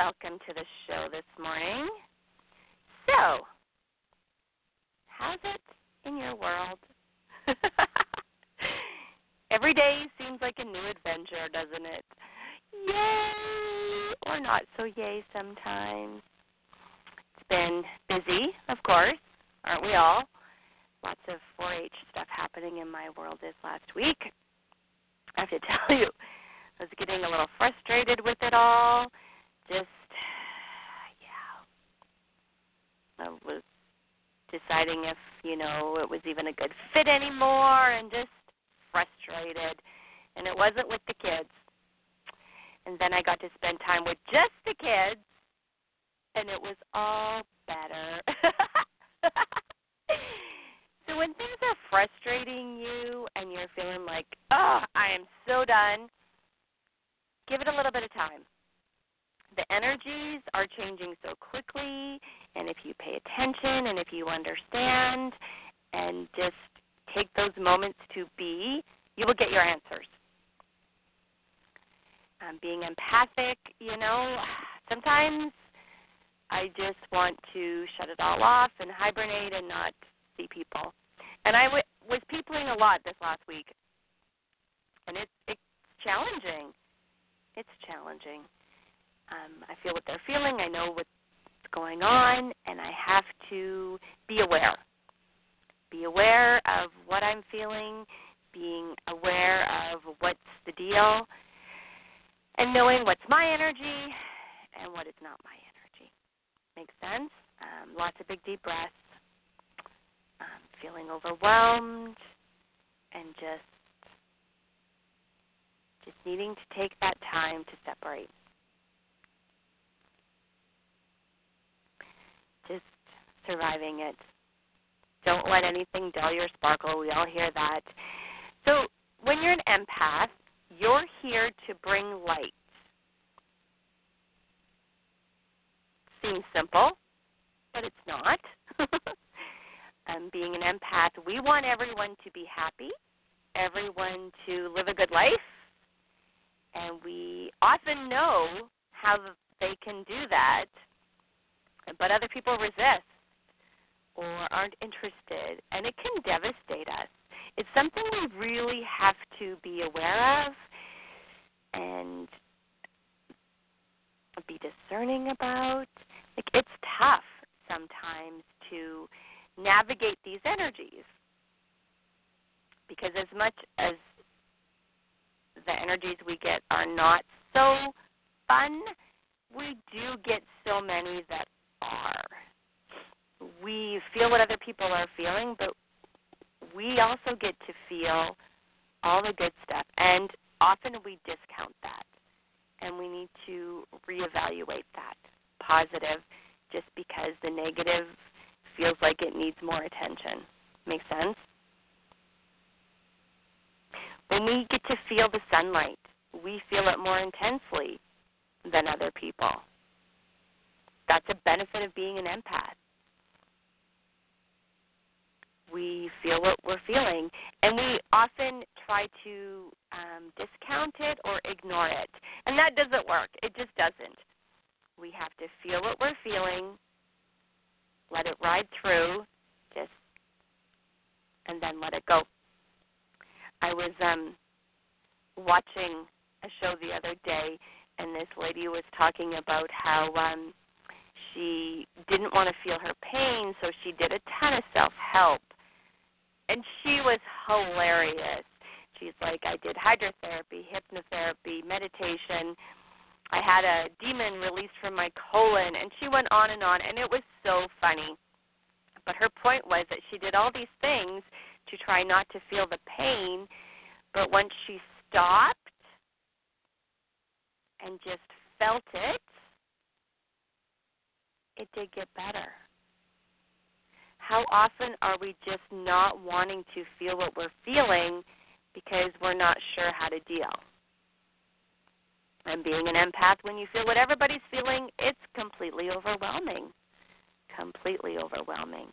Welcome to the show this morning. So, how's it in your world? Every day seems like a new adventure, doesn't it? Yay! Or not so yay sometimes. It's been busy, of course, aren't we all? Lots of 4 H stuff happening in my world this last week. I have to tell you, I was getting a little frustrated with it all. Just, yeah. I was deciding if, you know, it was even a good fit anymore and just frustrated. And it wasn't with the kids. And then I got to spend time with just the kids, and it was all better. so when things are frustrating you and you're feeling like, oh, I am so done give it a little bit of time. The energies are changing so quickly, and if you pay attention and if you understand and just take those moments to be, you will get your answers. Um, being empathic, you know, sometimes I just want to shut it all off and hibernate and not see people. And I w- was peopling a lot this last week, and it's it's challenging it's challenging. Um, I feel what they're feeling. I know what's going on, and I have to be aware. Be aware of what I'm feeling, being aware of what's the deal, and knowing what's my energy and what is not my energy. Makes sense? Um, lots of big deep breaths. Um, feeling overwhelmed and just just needing to take that time to separate. Just surviving it. Don't let anything dull your sparkle. We all hear that. So, when you're an empath, you're here to bring light. Seems simple, but it's not. um, being an empath, we want everyone to be happy, everyone to live a good life, and we often know how they can do that, but other people resist or aren't interested, and it can devastate us. It's something we really have to be aware of and be discerning about. Like it's tough sometimes to navigate these energies because as much as the energies we get are not so fun, we do get so many that are. We feel what other people are feeling, but we also get to feel all the good stuff. And often we discount that. And we need to reevaluate that positive just because the negative feels like it needs more attention. Make sense? When we get to feel the sunlight, we feel it more intensely than other people. That's a benefit of being an empath. We feel what we're feeling, and we often try to um, discount it or ignore it. And that doesn't work. It just doesn't. We have to feel what we're feeling, let it ride through, just, and then let it go. I was um watching a show the other day and this lady was talking about how um she didn't want to feel her pain so she did a ton of self help and she was hilarious. She's like i did hydrotherapy hypnotherapy meditation. I had a demon released from my colon and she went on and on and it was so funny. But her point was that she did all these things to try not to feel the pain, but once she stopped and just felt it, it did get better. How often are we just not wanting to feel what we're feeling because we're not sure how to deal? And being an empath, when you feel what everybody's feeling, it's completely overwhelming. Completely overwhelming.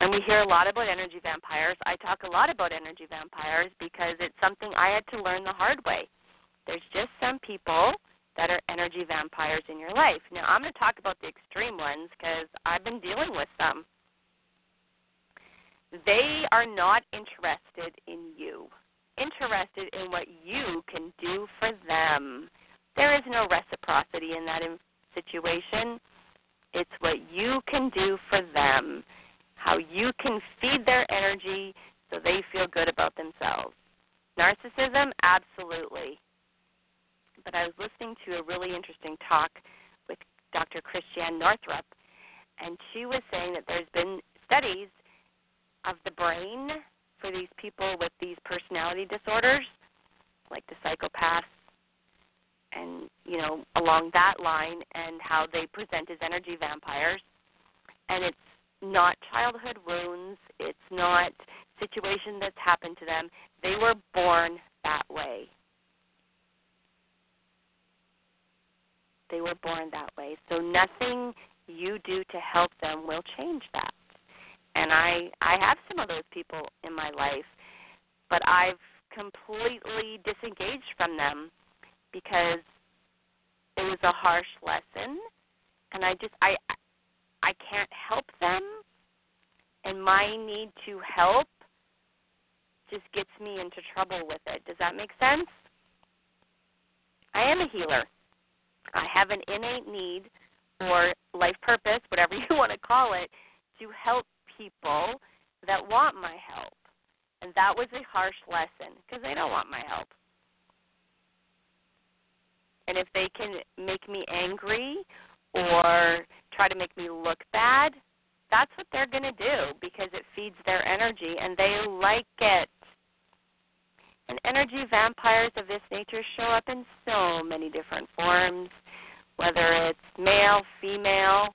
And we hear a lot about energy vampires. I talk a lot about energy vampires because it's something I had to learn the hard way. There's just some people that are energy vampires in your life. Now, I'm going to talk about the extreme ones because I've been dealing with them. They are not interested in you, interested in what you can do for them. There is no reciprocity in that situation. It's what you can do for them, how you can feed their energy so they feel good about themselves. Narcissism, absolutely but I was listening to a really interesting talk with Dr. Christiane Northrup, and she was saying that there's been studies of the brain for these people with these personality disorders, like the psychopaths, and you know along that line, and how they present as energy vampires, and it's not childhood wounds, it's not situation that's happened to them. They were born that way. They were born that way. So nothing you do to help them will change that. And I I have some of those people in my life, but I've completely disengaged from them because it was a harsh lesson and I just I I can't help them and my need to help just gets me into trouble with it. Does that make sense? I am a healer. I have an innate need or life purpose, whatever you want to call it, to help people that want my help. And that was a harsh lesson because they don't want my help. And if they can make me angry or try to make me look bad, that's what they're going to do because it feeds their energy and they like it. And energy vampires of this nature show up in so many different forms, whether it's male, female.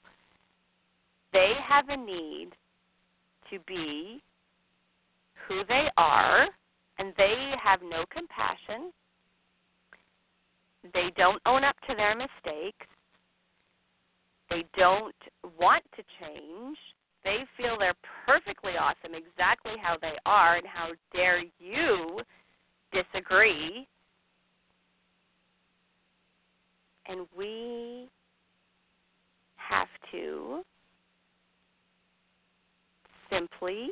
They have a need to be who they are, and they have no compassion. They don't own up to their mistakes. They don't want to change. They feel they're perfectly awesome exactly how they are, and how dare you disagree. And we have to simply,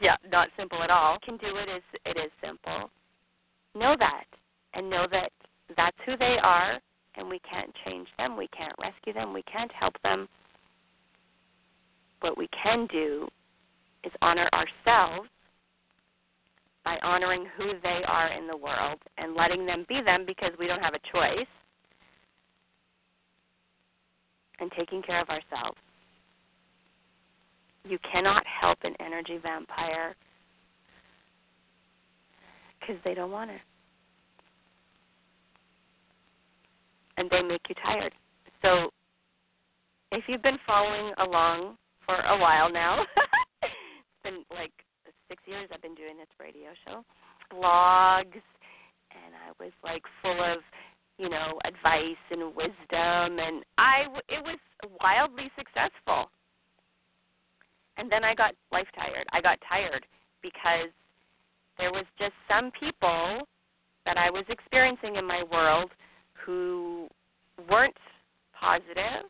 yeah, not simple at all, can do it as it is simple. Know that. And know that that's who they are and we can't change them, we can't rescue them, we can't help them. What we can do is honor ourselves by honoring who they are in the world and letting them be them because we don't have a choice and taking care of ourselves. You cannot help an energy vampire because they don't want it. And they make you tired. So if you've been following along for a while now, it's been like six years I've been doing this radio show, blogs, and I was like full of, you know, advice and wisdom, and I it was wildly successful. And then I got life tired. I got tired because there was just some people that I was experiencing in my world who weren't positive.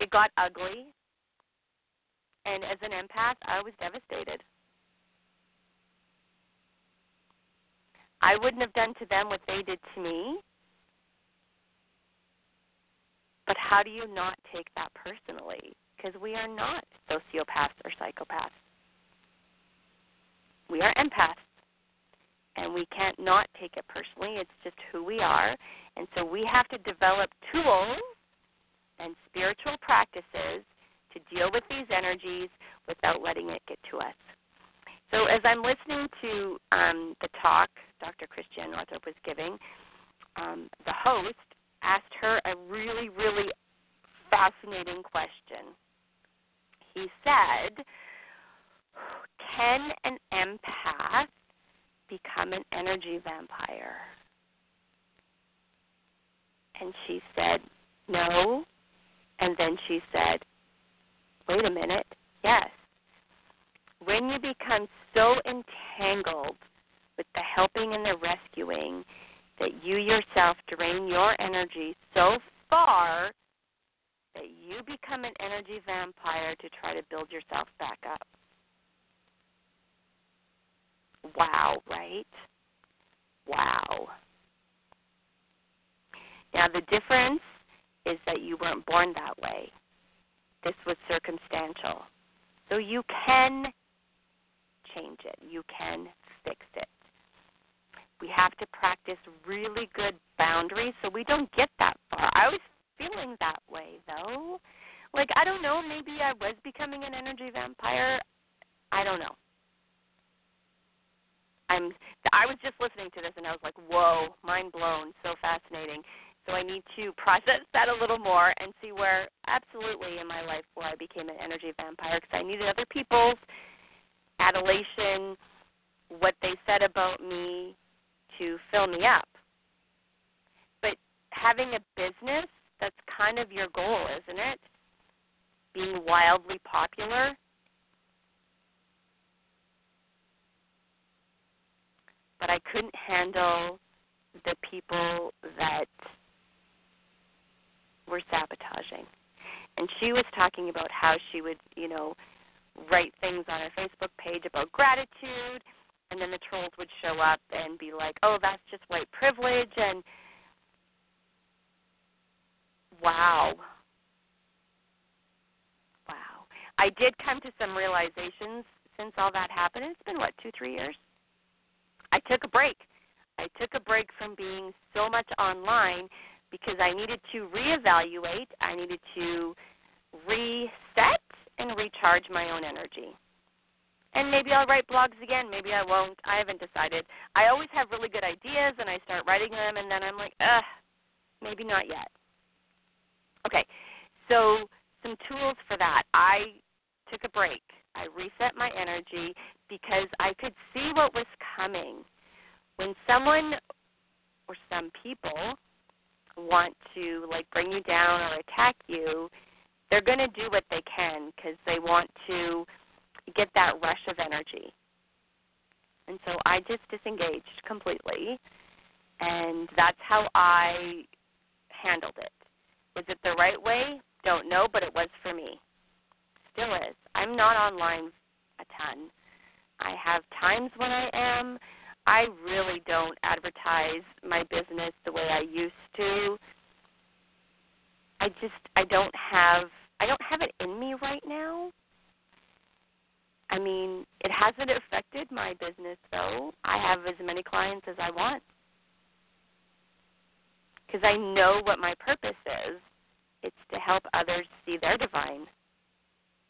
It got ugly. And as an empath, I was devastated. I wouldn't have done to them what they did to me. But how do you not take that personally? Because we are not sociopaths or psychopaths. We are empaths. And we can't not take it personally. It's just who we are. And so we have to develop tools and spiritual practices to deal with these energies without letting it get to us. So as I'm listening to um, the talk Dr. Christiane Northrup was giving, um, the host asked her a really, really fascinating question. He said, Can an empath become an energy vampire? And she said, No. And then she said, Wait a minute, yes. When you become so entangled with the helping and the rescuing that you yourself drain your energy so far that you become an energy vampire to try to build yourself back up. Wow, right? Wow. Now, the difference is that you weren't born that way. This was circumstantial. So you can change it, you can fix it. We have to practice really good boundaries so we don't get that far. I was feeling that way though. Like I don't know, maybe I was becoming an energy vampire. I don't know. I'm I was just listening to this and I was like, "Whoa, mind blown, so fascinating." So I need to process that a little more and see where absolutely in my life where I became an energy vampire because I needed other people's adulation, what they said about me to fill me up. But having a business that's kind of your goal, isn't it? Being wildly popular. But I couldn't handle the people that were sabotaging. And she was talking about how she would, you know, write things on her Facebook page about gratitude and then the trolls would show up and be like, "Oh, that's just white privilege," and wow, wow. I did come to some realizations since all that happened. It's been what two, three years. I took a break. I took a break from being so much online because I needed to reevaluate. I needed to reset and recharge my own energy and maybe I'll write blogs again. Maybe I won't. I haven't decided. I always have really good ideas, and I start writing them, and then I'm like, ugh, maybe not yet. Okay, so some tools for that. I took a break. I reset my energy because I could see what was coming. When someone or some people want to like bring you down or attack you, they're going to do what they can because they want to get that rush of energy. And so I just disengaged completely, and that's how I handled it. Was it the right way? Don't know, but it was for me. Still is. I'm not online a ton. I have times when I am. I really don't advertise my business the way I used to. I just I don't have I don't have it in me right now I mean, it hasn't affected my business though. I have as many clients as I want because I know what my purpose is. It's to help others see their divine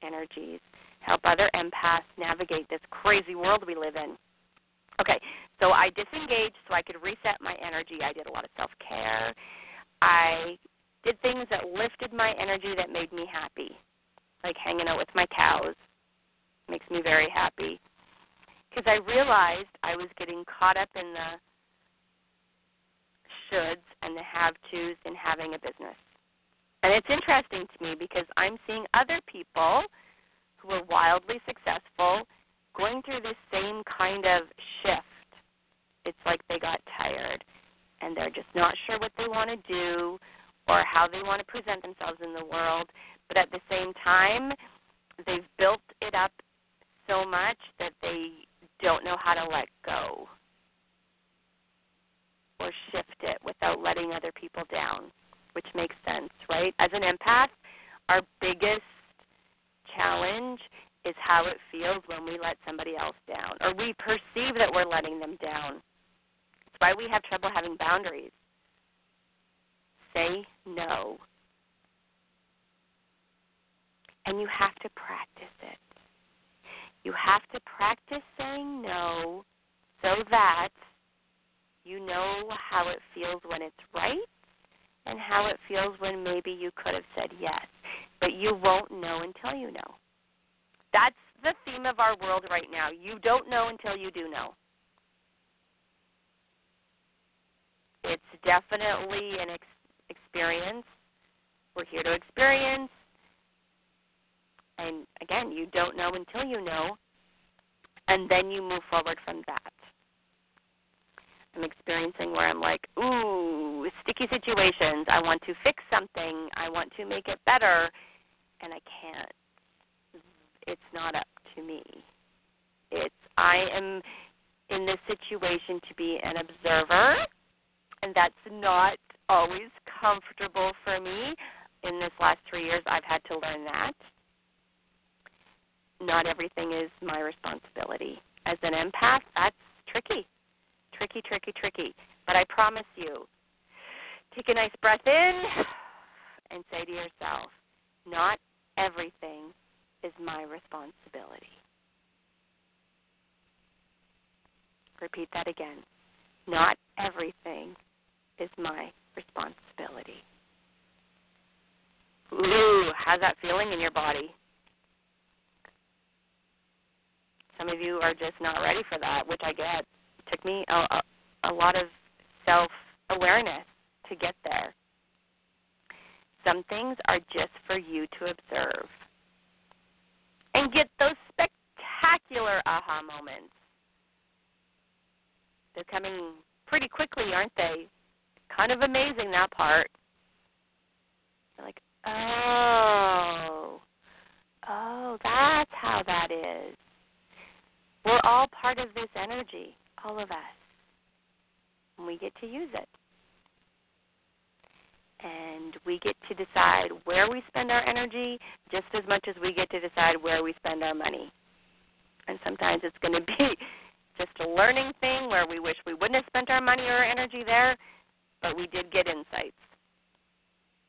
energies, help other empaths navigate this crazy world we live in. Okay, so I disengaged so I could reset my energy. I did a lot of self care. I did things that lifted my energy that made me happy, like hanging out with my cows, makes me very happy because I realized I was getting caught up in the shoulds and the have tos in having a business. And it's interesting to me because I'm seeing other people who are wildly successful going through this same kind of shift. It's like they got tired and they're just not sure what they want to do or how they want to present themselves in the world. But at the same time, they've built it up so much that they don't know how to let go or shift it without letting other people down, which makes sense, right? As an empath, our biggest challenge is how it feels when we let somebody else down or we perceive that we're letting them down. It's why we have trouble having boundaries. Say no. And you have to practice it. You have to practice saying no so that you know how it feels when it's right and how it feels when maybe you could have said yes. But you won't know until you know. That's the theme of our world right now. You don't know until you do know. It's definitely an experience. We're here to experience. And again, you don't know until you know. And then you move forward from that. I'm experiencing where I'm like, ooh, sticky situations. I want to fix something. I want to make it better. And I can't. It's not up to me. It's I am in this situation to be an observer, and that's not always comfortable for me. In this last three years, I've had to learn that. Not everything is my responsibility. As an empath, that's tricky tricky, tricky, tricky. But I promise you, take a nice breath in and say to yourself, not everything is my responsibility. Repeat that again. Not everything is my responsibility. Ooh, how's that feeling in your body? Some of you are just not ready for that, which I get took me a, a, a lot of self awareness to get there. Some things are just for you to observe and get those spectacular aha moments. They're coming pretty quickly, aren't they? Kind of amazing that part. You're like, oh, oh, that's how that is. We're all part of this energy all of us. And we get to use it. And we get to decide where we spend our energy just as much as we get to decide where we spend our money. And sometimes it's going to be just a learning thing where we wish we wouldn't have spent our money or our energy there, but we did get insights.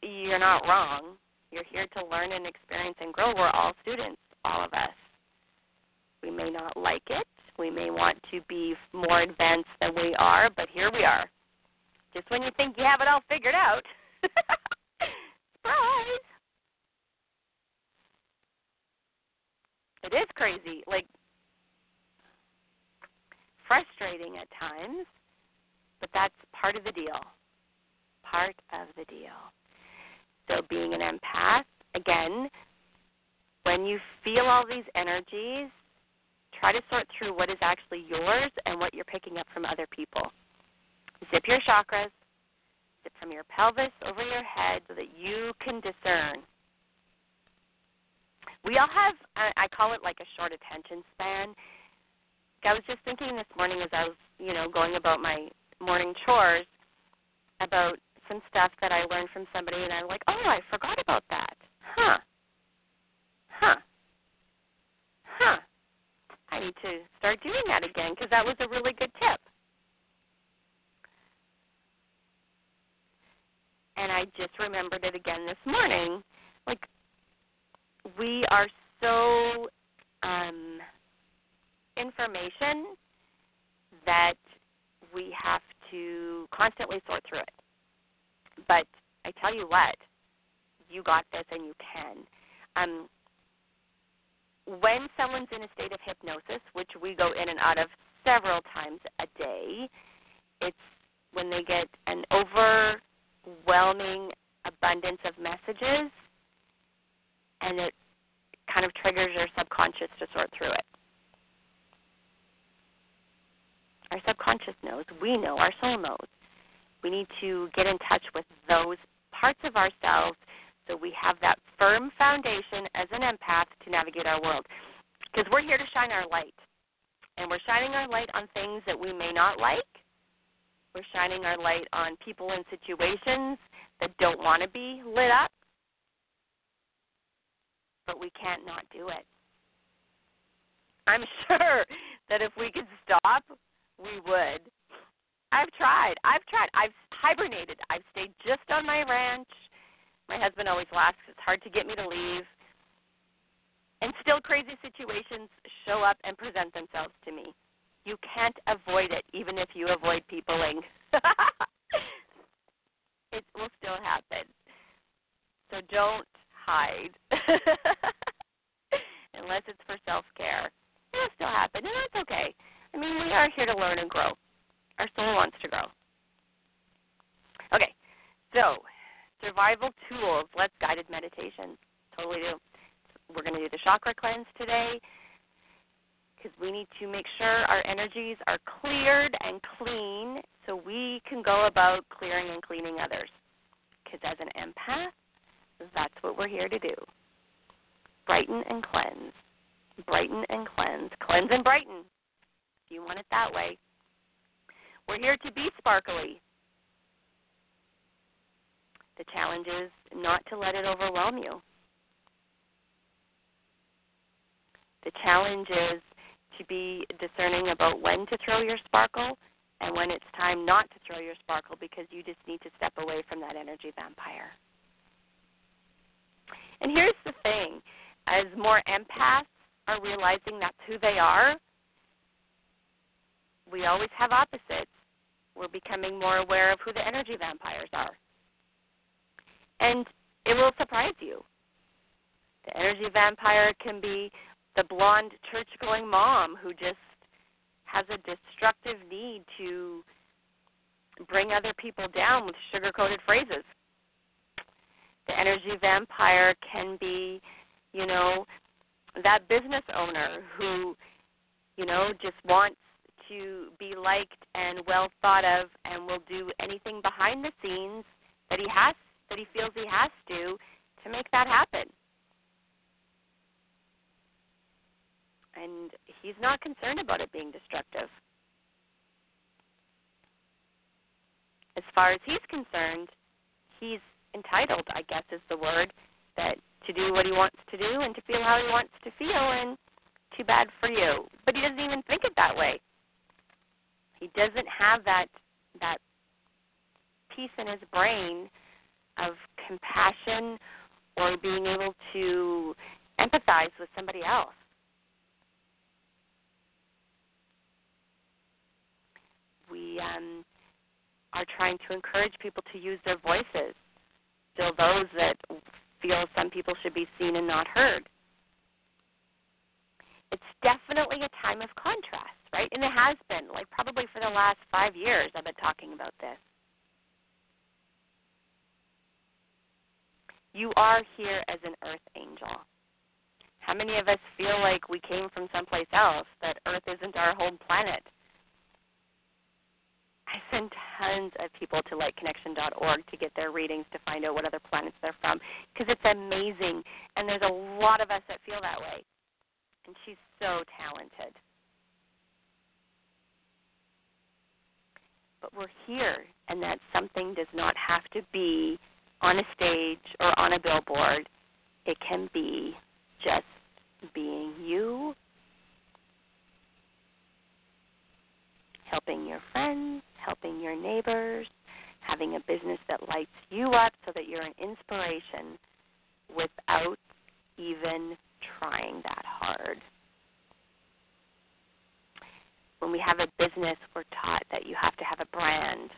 You're not wrong. You're here to learn and experience and grow. We're all students, all of us. We may not like it, we may want to be more advanced than we are, but here we are. Just when you think you have it all figured out. Surprise! It is crazy. Like, frustrating at times, but that's part of the deal. Part of the deal. So, being an empath, again, when you feel all these energies, try to sort through what is actually yours and what you're picking up from other people. Zip your chakras, zip from your pelvis over your head so that you can discern. We all have, I call it like a short attention span. I was just thinking this morning as I was, you know, going about my morning chores about some stuff that I learned from somebody, and I'm like, oh, I forgot about that. Huh. Huh. Huh. I need to start doing that again because that was a really good tip. And I just remembered it again this morning. Like, we are so um, information that we have to constantly sort through it. But I tell you what, you got this and you can. Um, when someone's in a state of hypnosis, which we go in and out of several times a day, it's when they get an overwhelming abundance of messages and it kind of triggers your subconscious to sort through it. Our subconscious knows, we know, our soul knows. We need to get in touch with those parts of ourselves so we have that firm foundation as an empath to navigate our world. Because we're here to shine our light. And we're shining our light on things that we may not like. We're shining our light on people and situations that don't want to be lit up. But we can't not do it. I'm sure that if we could stop, we would. I've tried. I've tried. I've hibernated. I've stayed just on my ranch my husband always laughs. It's hard to get me to leave. And still, crazy situations show up and present themselves to me. You can't avoid it, even if you avoid peopling. it will still happen. So don't hide. Unless it's for self care. It'll still happen, and that's okay. I mean, we are here to learn and grow. Our soul wants to grow. Okay, so survival tools. Let's guided meditation. Totally do. We're going to do the chakra cleanse today because we need to make sure our energies are cleared and clean so we can go about clearing and cleaning others. Because as an empath, that's what we're here to do brighten and cleanse. Brighten and cleanse. Cleanse and brighten, if you want it that way. We're here to be sparkly. The challenge is not to let it overwhelm you. The challenge is to be discerning about when to throw your sparkle and when it's time not to throw your sparkle because you just need to step away from that energy vampire. And here's the thing as more empaths are realizing that's who they are, we always have opposites. We're becoming more aware of who the energy vampires are. And it will surprise you. The energy vampire can be the blonde church going mom who just has a destructive need to bring other people down with sugar coated phrases. The energy vampire can be, you know, that business owner who, you know, just wants to be liked and well thought of and will do anything behind the scenes that he has that he feels he has to to make that happen. and he's not concerned about it being destructive. As far as he's concerned, he's entitled, I guess is the word, that to do what he wants to do and to feel how he wants to feel and too bad for you. But he doesn't even think it that way. He doesn't have that that piece in his brain of compassion or being able to empathize with somebody else. we um, are trying to encourage people to use their voices. Still, those that feel some people should be seen and not heard. It's definitely a time of contrast, right? And it has been, like probably for the last five years, I've been talking about this. You are here as an earth angel. How many of us feel like we came from someplace else, that Earth isn't our home planet? I send tons of people to lightconnection.org to get their readings to find out what other planets they're from because it's amazing. And there's a lot of us that feel that way. And she's so talented. But we're here, and that something does not have to be on a stage or on a billboard. It can be just being you, helping your friends, helping your neighbors, having a business that lights you up so that you're an inspiration without even trying that hard. When we have a business, we're taught that you have to have a brand.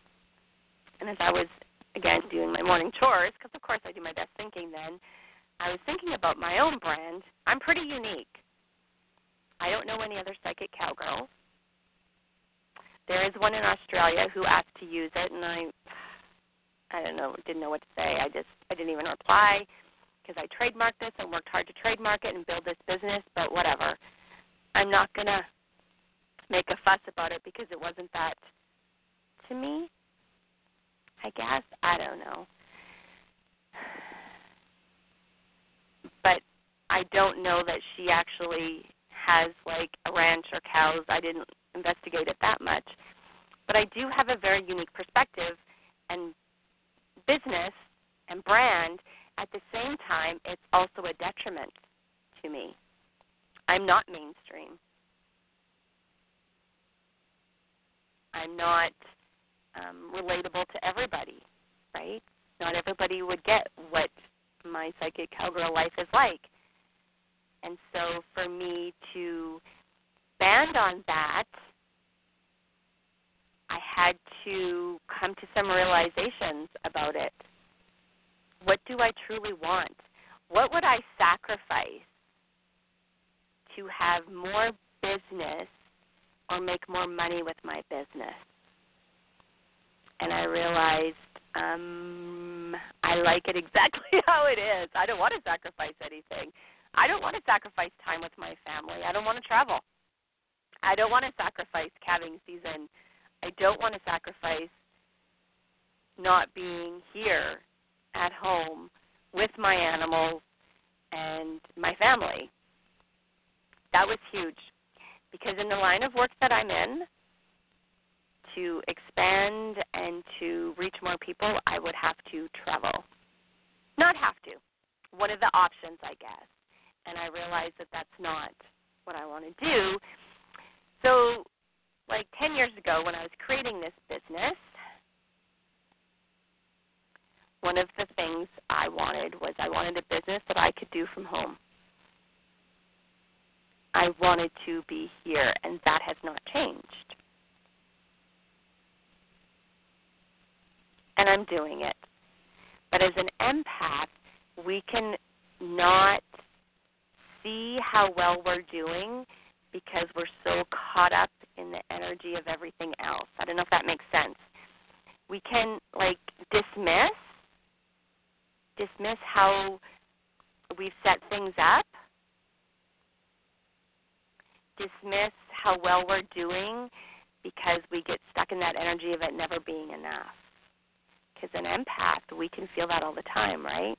And as I was, again, doing my morning chores, because of course I do my best thinking then, I was thinking about my own brand. I'm pretty unique. I don't know any other psychic cowgirls. There is one in Australia who asked to use it, and I, I don't know, didn't know what to say. I just, I didn't even reply because I trademarked this and worked hard to trademark it and build this business. But whatever, I'm not gonna make a fuss about it because it wasn't that to me. I guess I don't know, but I don't know that she actually has like a ranch or cows. I didn't investigate it that much. But I do have a very unique perspective and business and brand. At the same time, it's also a detriment to me. I'm not mainstream. I'm not um, relatable to everybody, right? Not everybody would get what my psychic cowgirl life is like. And so for me to band on that, I had to come to some realizations about it. What do I truly want? What would I sacrifice to have more business or make more money with my business? And I realized um, I like it exactly how it is. I don't want to sacrifice anything. I don't want to sacrifice time with my family. I don't want to travel. I don't want to sacrifice calving season. I don't want to sacrifice not being here at home with my animals and my family. That was huge because in the line of work that I'm in, to expand and to reach more people, I would have to travel. Not have to. One of the options, I guess. And I realized that that's not what I want to do. So, like 10 years ago, when I was creating this business, one of the things I wanted was I wanted a business that I could do from home. I wanted to be here, and that has not changed. And I'm doing it. But as an empath, we can not see how well we're doing because we're so caught up in the energy of everything else. I don't know if that makes sense. We can like dismiss dismiss how we've set things up, dismiss how well we're doing because we get stuck in that energy of it never being enough. Because an empath, we can feel that all the time, right?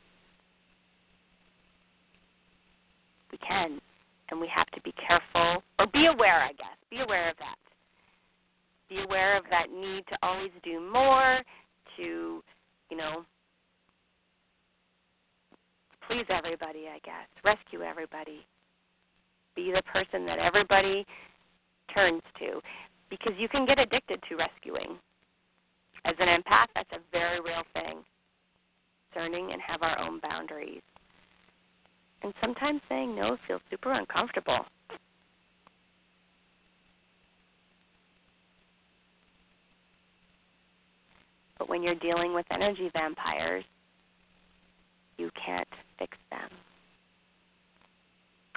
We can. And we have to be careful, or be aware, I guess. Be aware of that. Be aware of that need to always do more, to, you know, please everybody, I guess, rescue everybody, be the person that everybody turns to, because you can get addicted to rescuing. As an empath, that's a very real thing. Discerning and have our own boundaries. And sometimes saying no feels super uncomfortable. But when you're dealing with energy vampires, you can't fix them.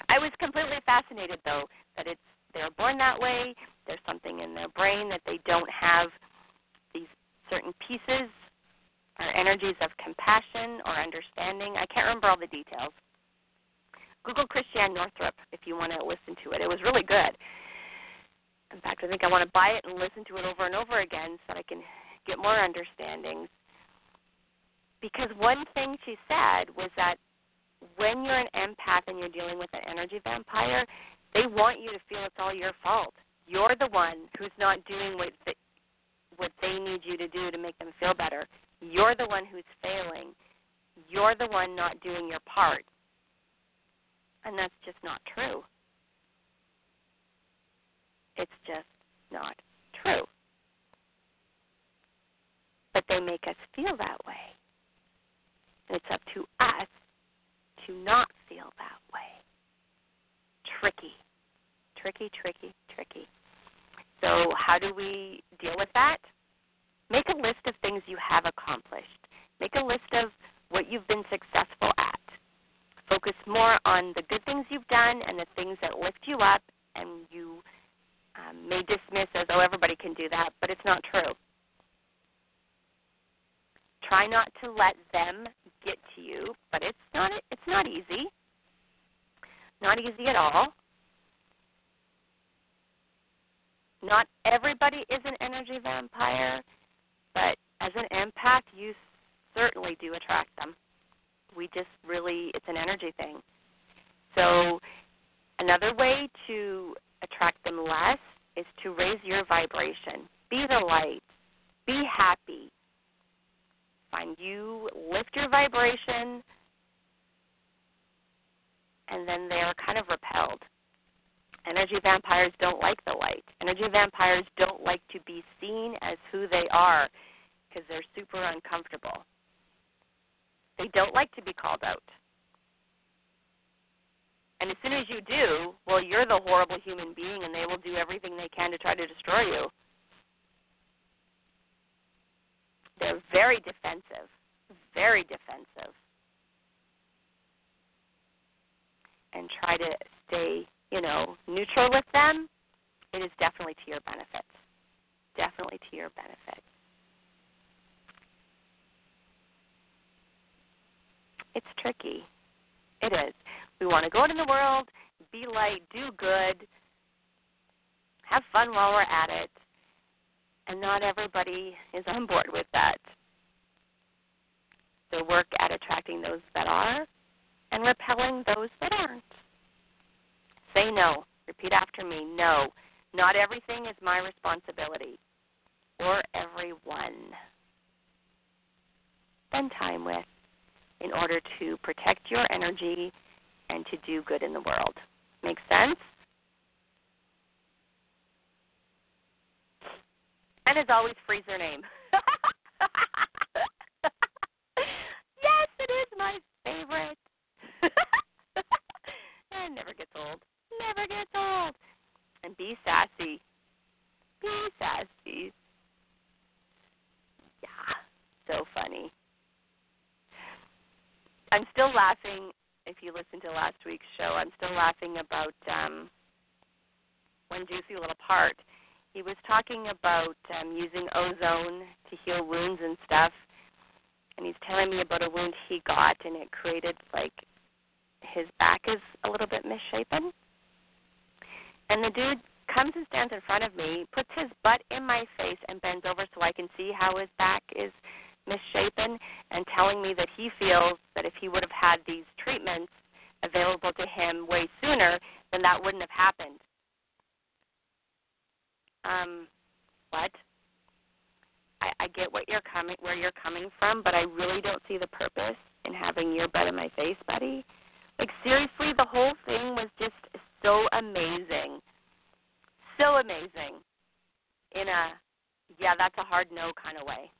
I was completely fascinated though that it's they're born that way. There's something in their brain that they don't have these certain pieces or energies of compassion or understanding. I can't remember all the details. Google Christiane Northrup if you want to listen to it. It was really good. In fact, I think I want to buy it and listen to it over and over again so that I can get more understandings. Because one thing she said was that when you're an empath and you're dealing with an energy vampire, they want you to feel it's all your fault. You're the one who's not doing what the, what they need you to do to make them feel better. You're the one who's failing. You're the one not doing your part. And that's just not true. It's just not true. But they make us feel that way. It's up to us to not feel that way. Tricky. Tricky, tricky, tricky. So, how do we deal with that? Make a list of things you have accomplished. Make a list of what you've been successful at. Focus more on the good things you've done and the things that lift you up, and you um, may dismiss as, oh, everybody can do that, but it's not true. Try not to let them get to you, but it's not it's not easy. Not easy at all. Not everybody is an energy vampire, but as an empath, you certainly do attract them. We just really, it's an energy thing. So, another way to attract them less is to raise your vibration. Be the light. Be happy. You lift your vibration, and then they are kind of repelled. Energy vampires don't like the light. Energy vampires don't like to be seen as who they are because they're super uncomfortable. They don't like to be called out. And as soon as you do, well, you're the horrible human being, and they will do everything they can to try to destroy you. They're very defensive, very defensive. And try to stay, you know, neutral with them. It is definitely to your benefit. Definitely to your benefit. It's tricky. It is. We want to go out in the world, be light, do good, have fun while we're at it, and not everybody is on board with that. So work at attracting those that are and repelling those that aren't. Say no. Repeat after me. No. Not everything is my responsibility or everyone. Spend time with in order to protect your energy and to do good in the world. Make sense? And as always, freeze their name. yes, it is my favorite. it never gets old. Never gets old. And be sassy. Be sassy. Yeah, so funny. I'm still laughing if you listened to last week's show, I'm still laughing about um, one juicy little part. He was talking about um, using ozone to heal wounds and stuff, and he's telling me about a wound he got, and it created like his back is a little bit misshapen. And the dude comes and stands in front of me, puts his butt in my face, and bends over so I can see how his back is misshapen and telling me that he feels that if he would have had these treatments available to him way sooner, then that wouldn't have happened. Um, what? I, I get what you're coming where you're coming from, but I really don't see the purpose in having your butt in my face, buddy. Like seriously, the whole thing was just so amazing. So amazing. In a yeah, that's a hard no kind of way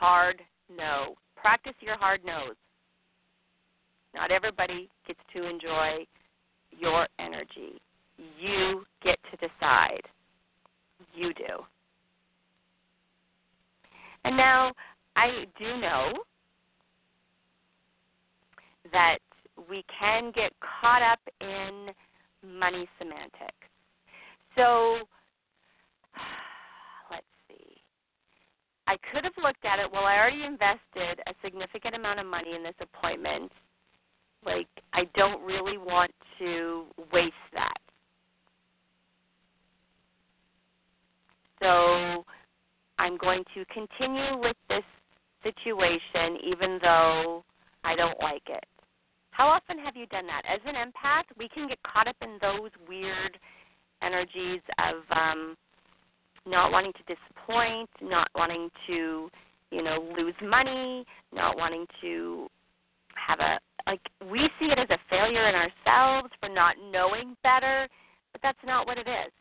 hard no. Practice your hard no's. Not everybody gets to enjoy your energy. You get to decide. You do. And now I do know that we can get caught up in money semantics. So let's see. I could have looked at it, well, I already invested a significant amount of money in this appointment. Like, I don't really want to waste that. So I'm going to continue with this situation even though I don't like it. How often have you done that? As an empath, we can get caught up in those weird energies of um, not wanting to disappoint, not wanting to, you know, lose money, not wanting to have a like we see it as a failure in ourselves for not knowing better, but that's not what it is.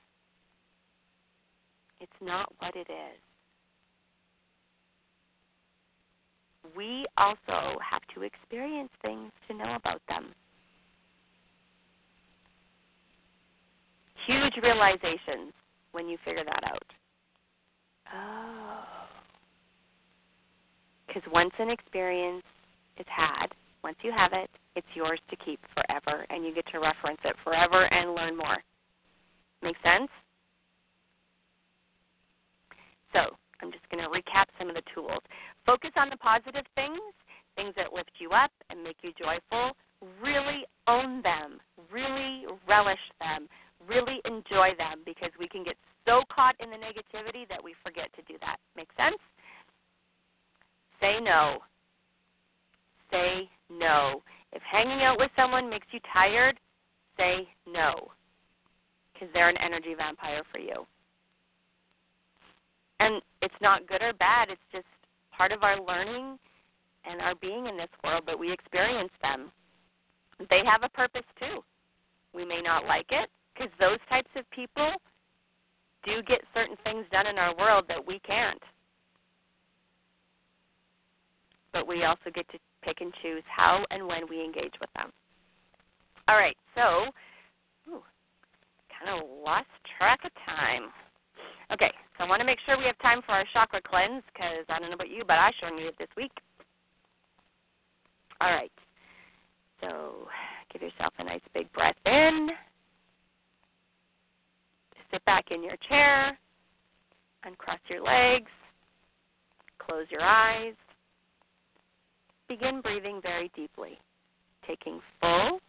It's not what it is. We also have to experience things to know about them. Huge realizations when you figure that out. Oh. Because once an experience is had, once you have it, it's yours to keep forever, and you get to reference it forever and learn more. Make sense? So, I'm just going to recap some of the tools. Focus on the positive things, things that lift you up and make you joyful. Really own them, really relish them, really enjoy them because we can get so caught in the negativity that we forget to do that. Make sense? Say no. Say no. If hanging out with someone makes you tired, say no because they're an energy vampire for you. And it's not good or bad, it's just part of our learning and our being in this world that we experience them. They have a purpose too. We may not like it, because those types of people do get certain things done in our world that we can't. But we also get to pick and choose how and when we engage with them. All right, so kind of lost track of time. Okay, so I want to make sure we have time for our chakra cleanse because I don't know about you, but I sure need it this week. All right, so give yourself a nice big breath in. Sit back in your chair, uncross your legs, close your eyes. Begin breathing very deeply, taking full,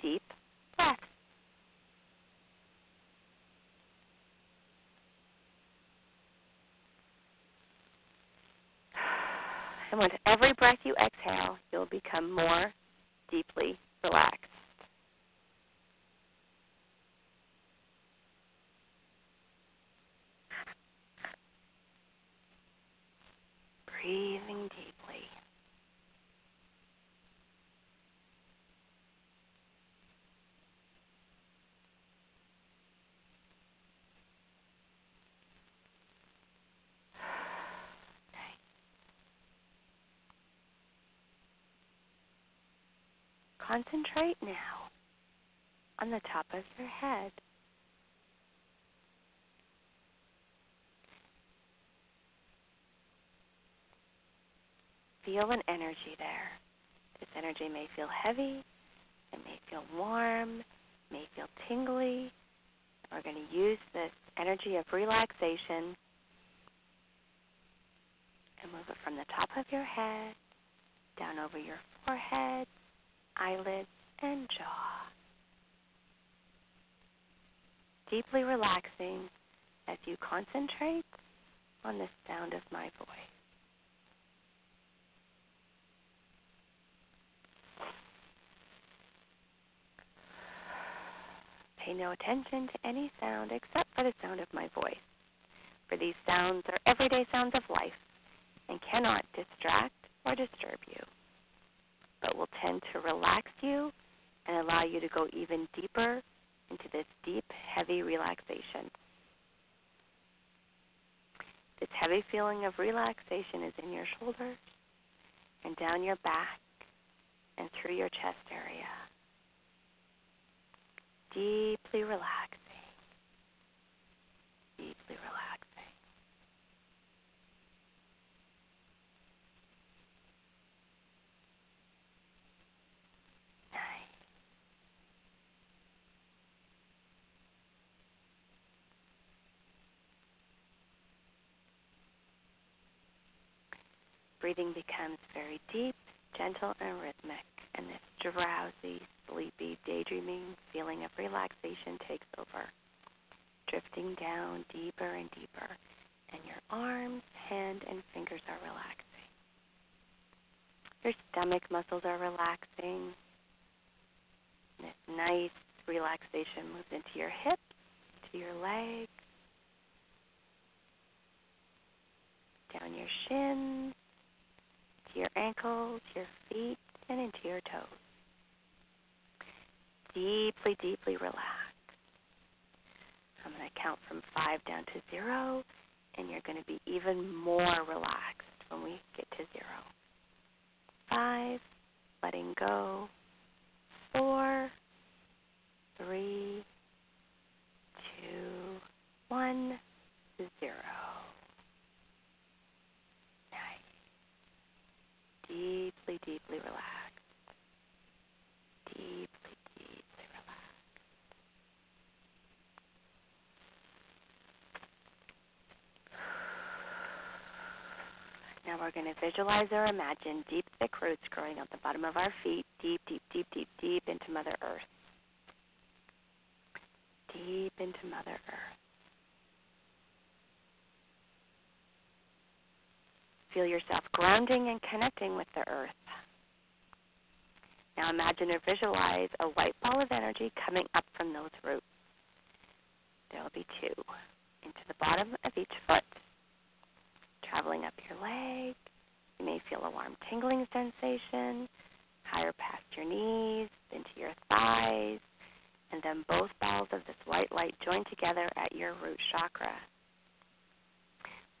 deep breaths. And with every breath you exhale, you'll become more deeply relaxed. Breathing deeply. Concentrate now on the top of your head. Feel an energy there. This energy may feel heavy, it may feel warm, it may feel tingly. We're going to use this energy of relaxation and move it from the top of your head down over your forehead, eyelids, and jaw. Deeply relaxing as you concentrate on the sound of my voice. Pay no attention to any sound except for the sound of my voice, for these sounds are everyday sounds of life and cannot distract or disturb you but will tend to relax you and allow you to go even deeper into this deep, heavy relaxation. This heavy feeling of relaxation is in your shoulders and down your back and through your chest area. Deeply relaxing. Deeply relaxing. Breathing becomes very deep, gentle, and rhythmic, and this drowsy, sleepy, daydreaming feeling of relaxation takes over, drifting down deeper and deeper, and your arms, hand, and fingers are relaxing. Your stomach muscles are relaxing. This nice relaxation moves into your hips, to your legs, down your shins, your ankles, your feet, and into your toes. Deeply, deeply relax. I'm going to count from five down to zero, and you're going to be even more relaxed when we get to zero. Five, letting go. Four, three, two, one, zero. Deeply, deeply relaxed. Deeply, deeply relaxed. Now we're going to visualize or imagine deep, thick roots growing up the bottom of our feet, deep, deep, deep, deep, deep into Mother Earth. Deep into Mother Earth. Feel yourself grounding and connecting with the earth. Now imagine or visualize a white ball of energy coming up from those roots. There will be two into the bottom of each foot, traveling up your leg. You may feel a warm tingling sensation higher past your knees, into your thighs, and then both balls of this white light join together at your root chakra.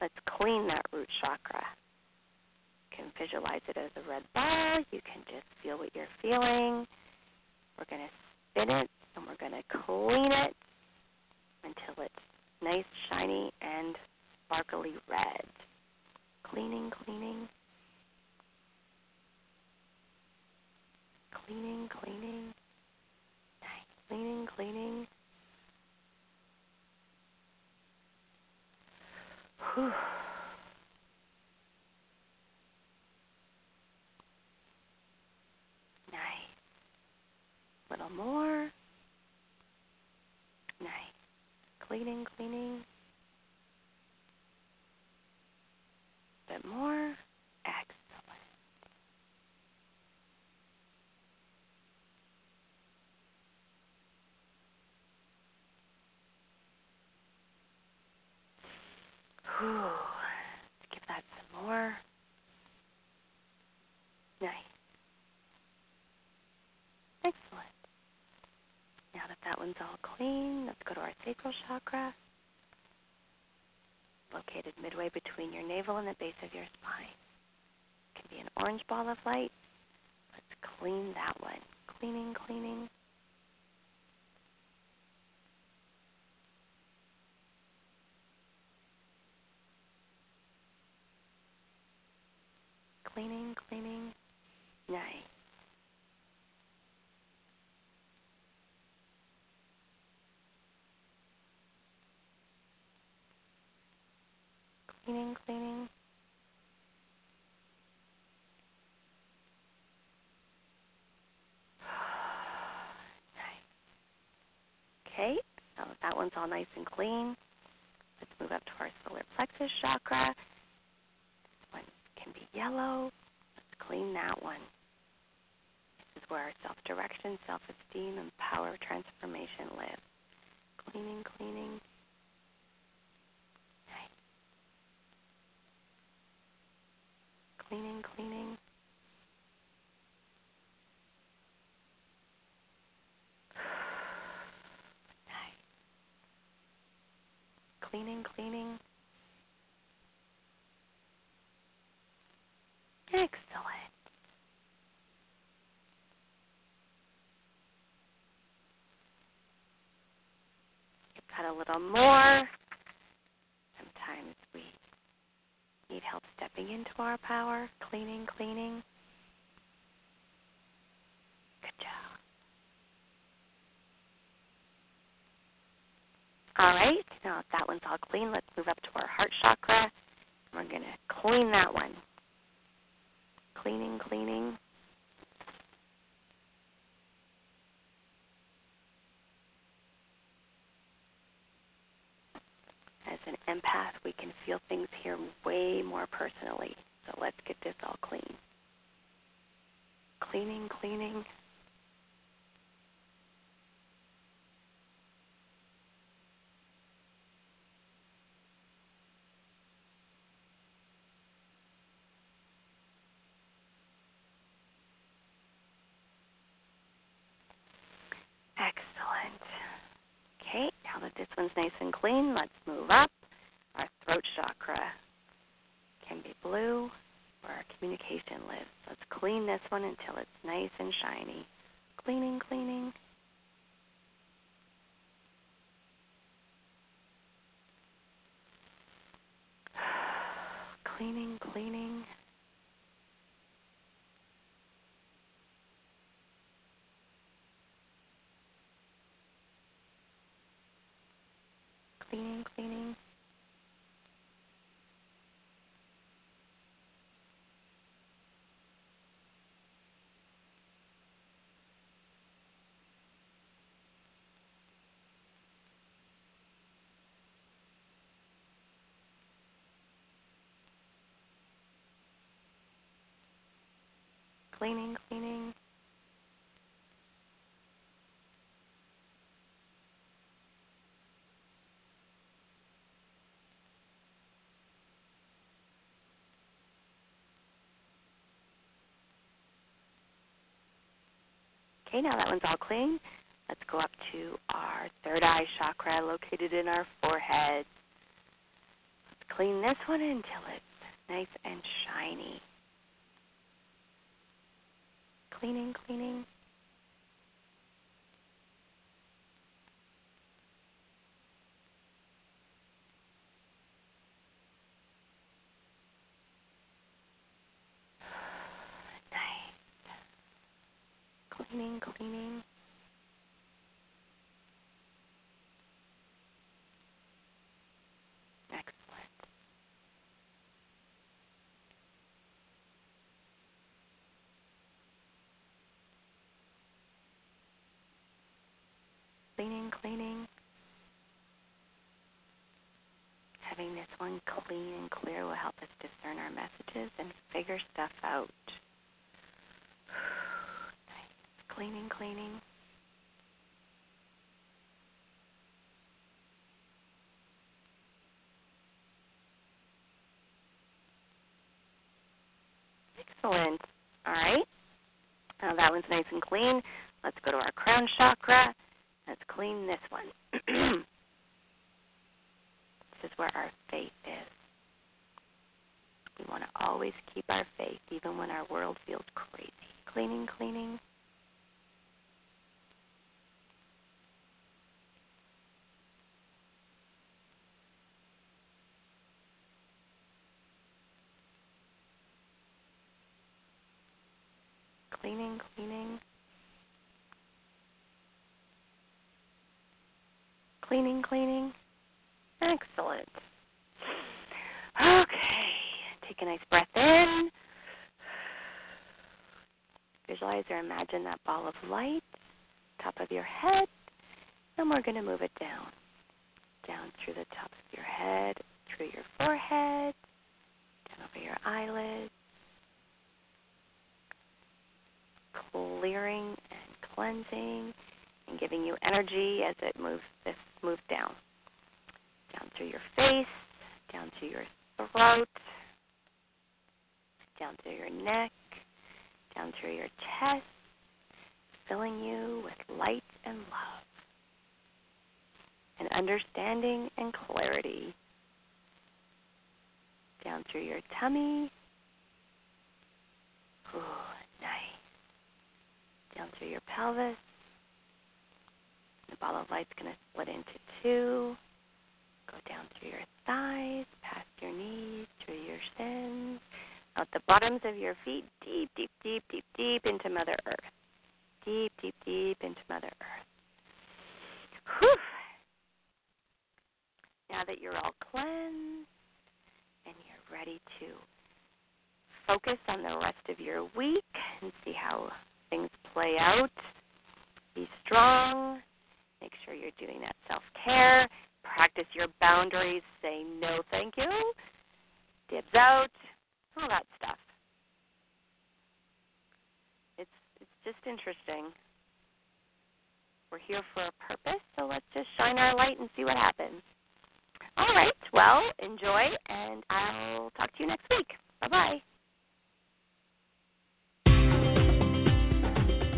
Let's clean that root chakra can visualize it as a red ball. You can just feel what you're feeling. We're going to spin it and we're going to clean it until it's nice, shiny, and sparkly red. Cleaning, cleaning. Cleaning, cleaning. Nice. Cleaning, cleaning. Whew. Nice. Little more. Nice. Cleaning, cleaning. A bit more. Excellent. Whew. Let's give that some more. Nice. Excellent. Now that one's all clean, let's go to our sacral chakra located midway between your navel and the base of your spine. It can be an orange ball of light. Let's clean that one. Cleaning, cleaning. Cleaning, cleaning. Nice. Cleaning, cleaning. Okay, so that one's all nice and clean. Let's move up to our solar plexus chakra. This one can be yellow. Let's clean that one. This is where our self direction, self esteem, and power transformation live. Cleaning, cleaning. Cleaning, cleaning. Nice. Cleaning, cleaning. Excellent. Give that a little more. Sometimes need help stepping into our power, cleaning, cleaning. Good job. All right, now if that one's all clean, let's move up to our heart chakra. We're going to clean that one. Cleaning, cleaning. as an empath, we can feel things here way more personally. So let's get this all clean. Cleaning, cleaning. Excellent. Okay, now that this one's nice and clean, let's move up. Our throat chakra can be blue, where our communication lives. Let's clean this one until it's nice and shiny. Cleaning, cleaning. cleaning, cleaning. Cleaning, cleaning. Cleaning, cleaning. Okay, now that one's all clean. Let's go up to our third eye chakra located in our forehead. Let's clean this one until it's nice and shiny. Cleaning, cleaning. Cleaning, cleaning. Excellent. Cleaning, cleaning. Having this one clean and clear will help us discern our messages and figure stuff out. Cleaning, cleaning. Excellent. All right. Now that one's nice and clean. Let's go to our crown chakra. Let's clean this one. this is where our faith is. We want to always keep our faith even when our world feels crazy. Cleaning, cleaning. Cleaning, cleaning. Cleaning, cleaning. Excellent. Okay. Take a nice breath in. Visualize or imagine that ball of light top of your head, and we're going to move it down. Down through the top of your head, through your forehead, down over your eyelids, clearing and cleansing and giving you energy as it moves this moves down. Down through your face, down to your throat, down through your neck, down through your chest, filling you with light and love. And understanding and clarity. Down through your tummy. Ooh, nice down through your pelvis. The ball of light's going to split into two. Go down through your thighs, past your knees, through your shins, out the bottoms of your feet, deep, deep, deep, deep, deep into Mother Earth. Deep, deep, deep into Mother Earth. Whew. Now that you're all cleansed and you're ready to focus on the rest of your week and see how things play out. Be strong. Make sure you're doing that self care. Practice your boundaries. Say no, thank you. Dibs out. All that stuff. It's it's just interesting. We're here for a purpose, so let's just shine our light and see what happens. All right. Well, enjoy, and I'll talk to you next week. Bye bye.